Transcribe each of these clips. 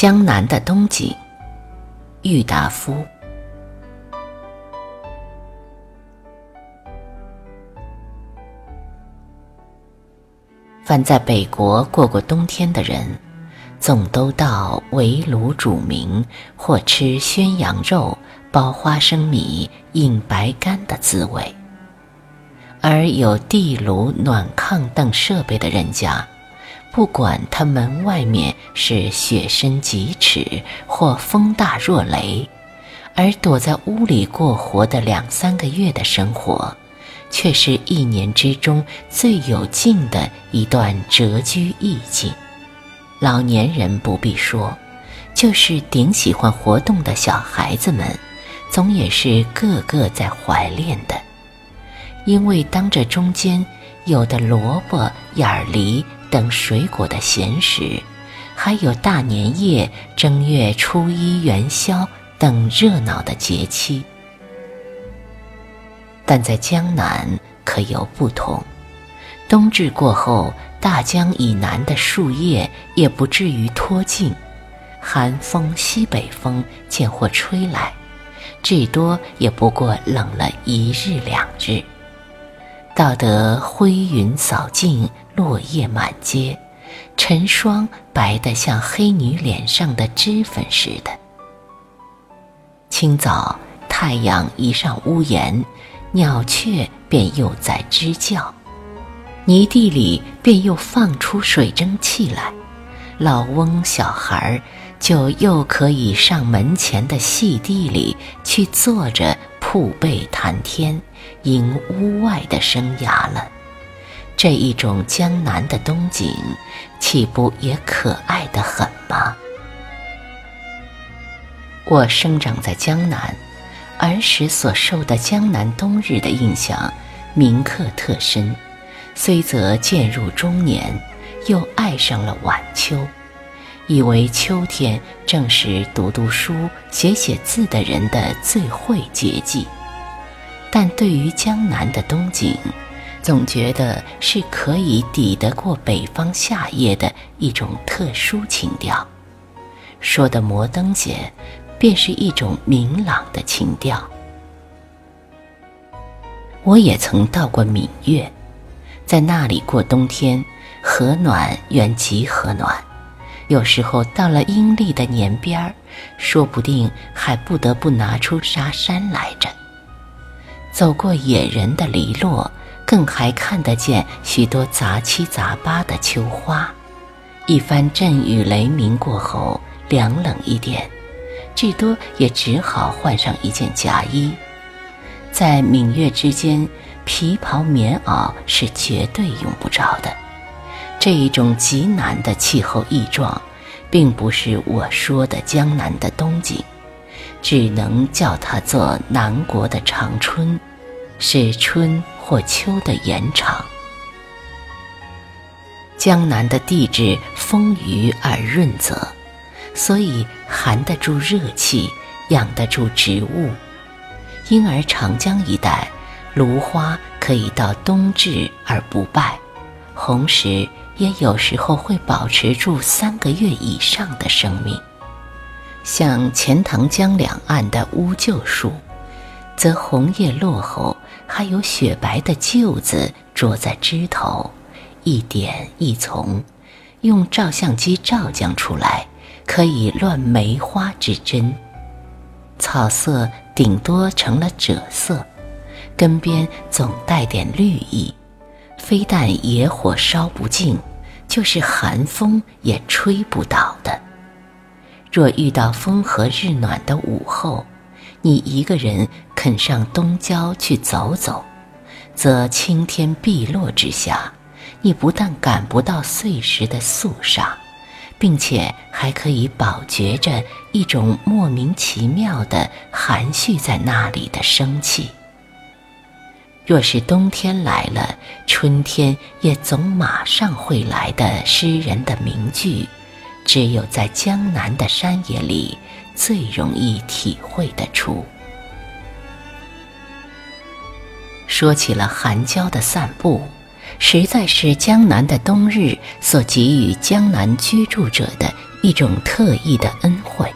江南的冬景，郁达夫。凡在北国过过冬天的人，总都到围炉煮茗，或吃宣羊肉、包花生米、饮白干的滋味。而有地炉、暖炕等设备的人家，不管他门外面是雪深几尺或风大若雷，而躲在屋里过活的两三个月的生活，却是一年之中最有劲的一段谪居意境。老年人不必说，就是顶喜欢活动的小孩子们，总也是个个在怀恋的，因为当这中间有的萝卜、眼儿梨。等水果的闲时，还有大年夜、正月初一元宵等热闹的节期。但在江南可有不同，冬至过后，大江以南的树叶也不至于脱尽，寒风、西北风渐或吹来，至多也不过冷了一日两日。到得灰云扫尽，落叶满街，晨霜白得像黑女脸上的脂粉似的。清早太阳一上屋檐，鸟雀便又在吱叫，泥地里便又放出水蒸气来，老翁小孩就又可以上门前的细地里去坐着铺被谈天。迎屋外的生涯了，这一种江南的冬景，岂不也可爱的很吗？我生长在江南，儿时所受的江南冬日的印象铭刻特深，虽则渐入中年，又爱上了晚秋，以为秋天正是读读书、写写字的人的最会节季。但对于江南的冬景，总觉得是可以抵得过北方夏夜的一种特殊情调。说的摩登些，便是一种明朗的情调。我也曾到过闽粤，在那里过冬天，和暖远及和暖。有时候到了阴历的年边儿，说不定还不得不拿出纱衫来着。走过野人的篱落，更还看得见许多杂七杂八的秋花。一番阵雨雷鸣过后，凉冷一点，至多也只好换上一件夹衣。在闽粤之间，皮袍棉袄是绝对用不着的。这一种极难的气候异状，并不是我说的江南的冬景。只能叫它做南国的长春，是春或秋的延长。江南的地质丰腴而润泽，所以含得住热气，养得住植物，因而长江一带芦花可以到冬至而不败，红石也有时候会保持住三个月以上的生命。像钱塘江两岸的乌桕树，则红叶落后，还有雪白的臼子捉在枝头，一点一丛，用照相机照将出来，可以乱梅花之真。草色顶多成了赭色，根边总带点绿意，非但野火烧不尽，就是寒风也吹不倒的。若遇到风和日暖的午后，你一个人肯上东郊去走走，则青天碧落之下，你不但感不到碎石的肃杀，并且还可以饱觉着一种莫名其妙的含蓄在那里的生气。若是冬天来了，春天也总马上会来的诗人的名句。只有在江南的山野里，最容易体会得出。说起了寒郊的散步，实在是江南的冬日所给予江南居住者的一种特异的恩惠。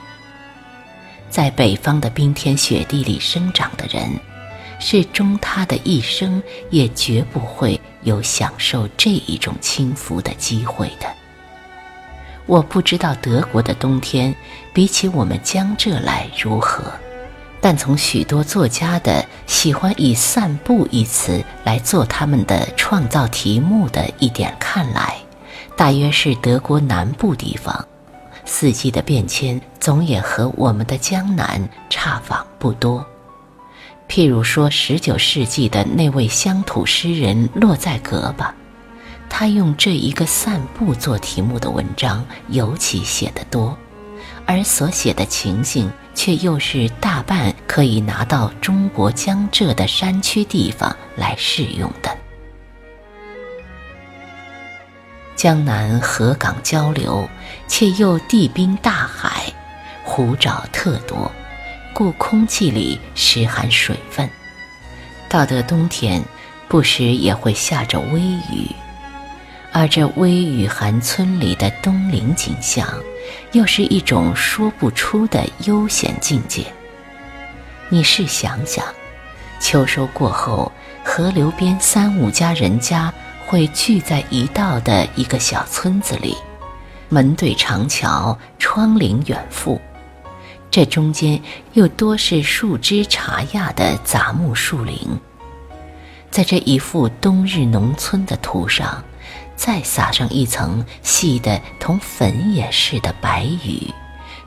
在北方的冰天雪地里生长的人，是终他的一生也绝不会有享受这一种轻浮的机会的。我不知道德国的冬天比起我们江浙来如何。但从许多作家的喜欢以“散步”一词来做他们的创造题目的一点看来，大约是德国南部地方，四季的变迁总也和我们的江南差仿不多。譬如说，十九世纪的那位乡土诗人洛在格吧，他用这一个“散步”做题目的文章尤其写得多。而所写的情形，却又是大半可以拿到中国江浙的山区地方来适用的。江南河港交流，且又地滨大海，湖沼特多，故空气里时含水分。到得冬天，不时也会下着微雨，而这微雨寒村里的冬陵景象。又是一种说不出的悠闲境界。你试想想，秋收过后，河流边三五家人家会聚在一道的一个小村子里，门对长桥，窗棂远附，这中间又多是树枝茶桠的杂木树林。在这一幅冬日农村的图上。再撒上一层细的同粉也似的白雨，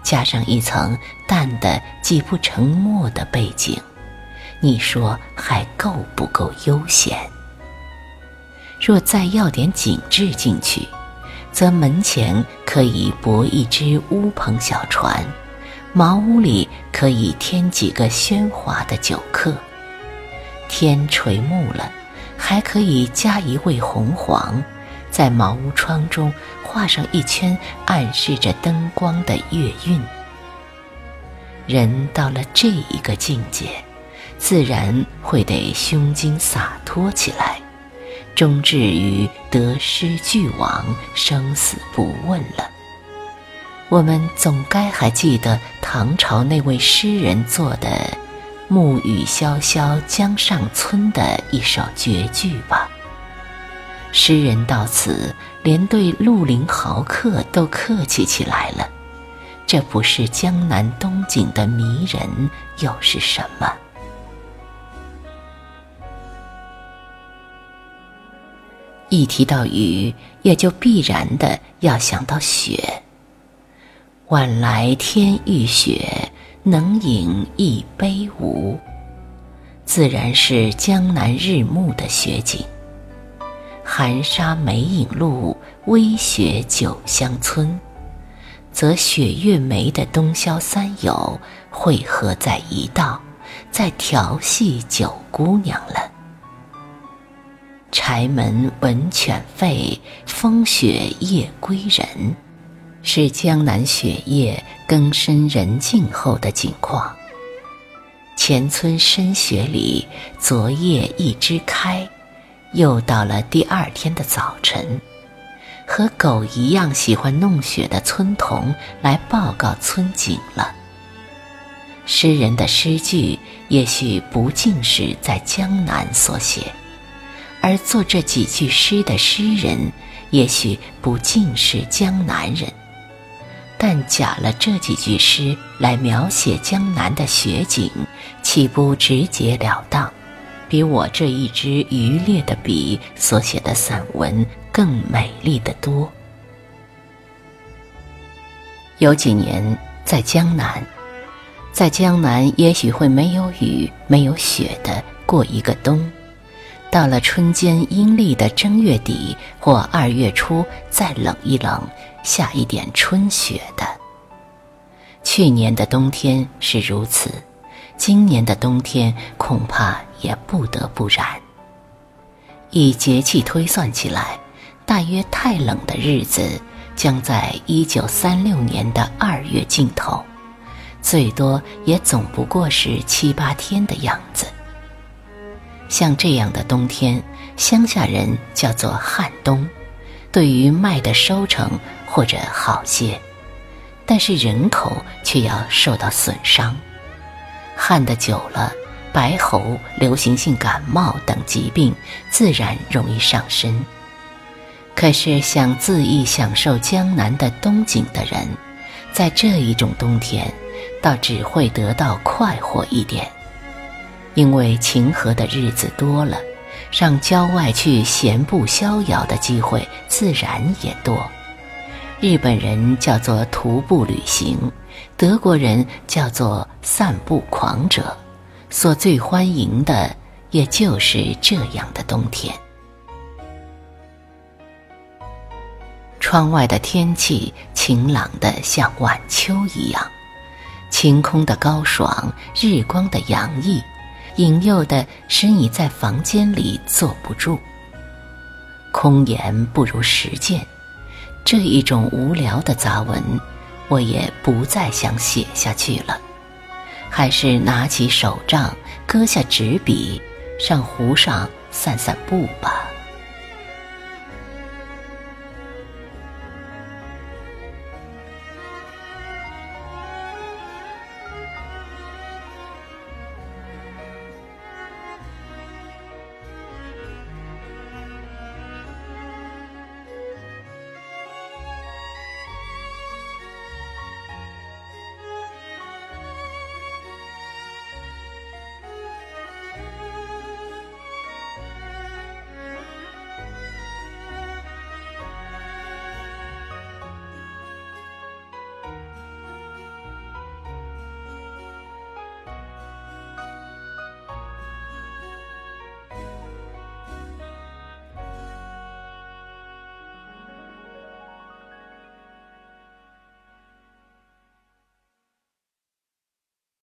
加上一层淡的挤不成墨的背景，你说还够不够悠闲？若再要点景致进去，则门前可以泊一只乌篷小船，茅屋里可以添几个喧哗的酒客。天垂暮了，还可以加一位红黄。在茅屋窗中画上一圈暗示着灯光的月晕。人到了这一个境界，自然会得胸襟洒脱起来，终至于得失俱往，生死不问了。我们总该还记得唐朝那位诗人做的“暮雨潇潇江上村”的一首绝句吧。诗人到此，连对绿林豪客都客气起来了。这不是江南冬景的迷人，又是什么？一提到雨，也就必然的要想到雪。晚来天欲雪，能饮一杯无？自然是江南日暮的雪景。寒沙梅影路，微雪酒香村，则雪月梅的冬宵三友汇合在一道，在调戏九姑娘了。柴门闻犬吠，风雪夜归人，是江南雪夜更深人静后的景况。前村深雪里，昨夜一枝开。又到了第二天的早晨，和狗一样喜欢弄雪的村童来报告村景了。诗人的诗句也许不尽是在江南所写，而作这几句诗的诗人也许不尽是江南人，但假了这几句诗来描写江南的雪景，岂不直截了当？比我这一支渔猎的笔所写的散文更美丽的多。有几年在江南，在江南也许会没有雨、没有雪的过一个冬，到了春间阴历的正月底或二月初再冷一冷，下一点春雪的。去年的冬天是如此。今年的冬天恐怕也不得不然。以节气推算起来，大约太冷的日子将在一九三六年的二月尽头，最多也总不过是七八天的样子。像这样的冬天，乡下人叫做旱冬，对于麦的收成或者好些，但是人口却要受到损伤。旱得久了，白喉、流行性感冒等疾病自然容易上身。可是想恣意享受江南的冬景的人，在这一种冬天，倒只会得到快活一点，因为晴和的日子多了，上郊外去闲步逍遥的机会自然也多。日本人叫做徒步旅行，德国人叫做散步狂者，所最欢迎的也就是这样的冬天。窗外的天气晴朗的像晚秋一样，晴空的高爽，日光的洋溢，引诱的使你在房间里坐不住。空言不如实践，这一种无聊的杂文，我也不再想写下去了，还是拿起手杖，搁下纸笔，上湖上散散步吧。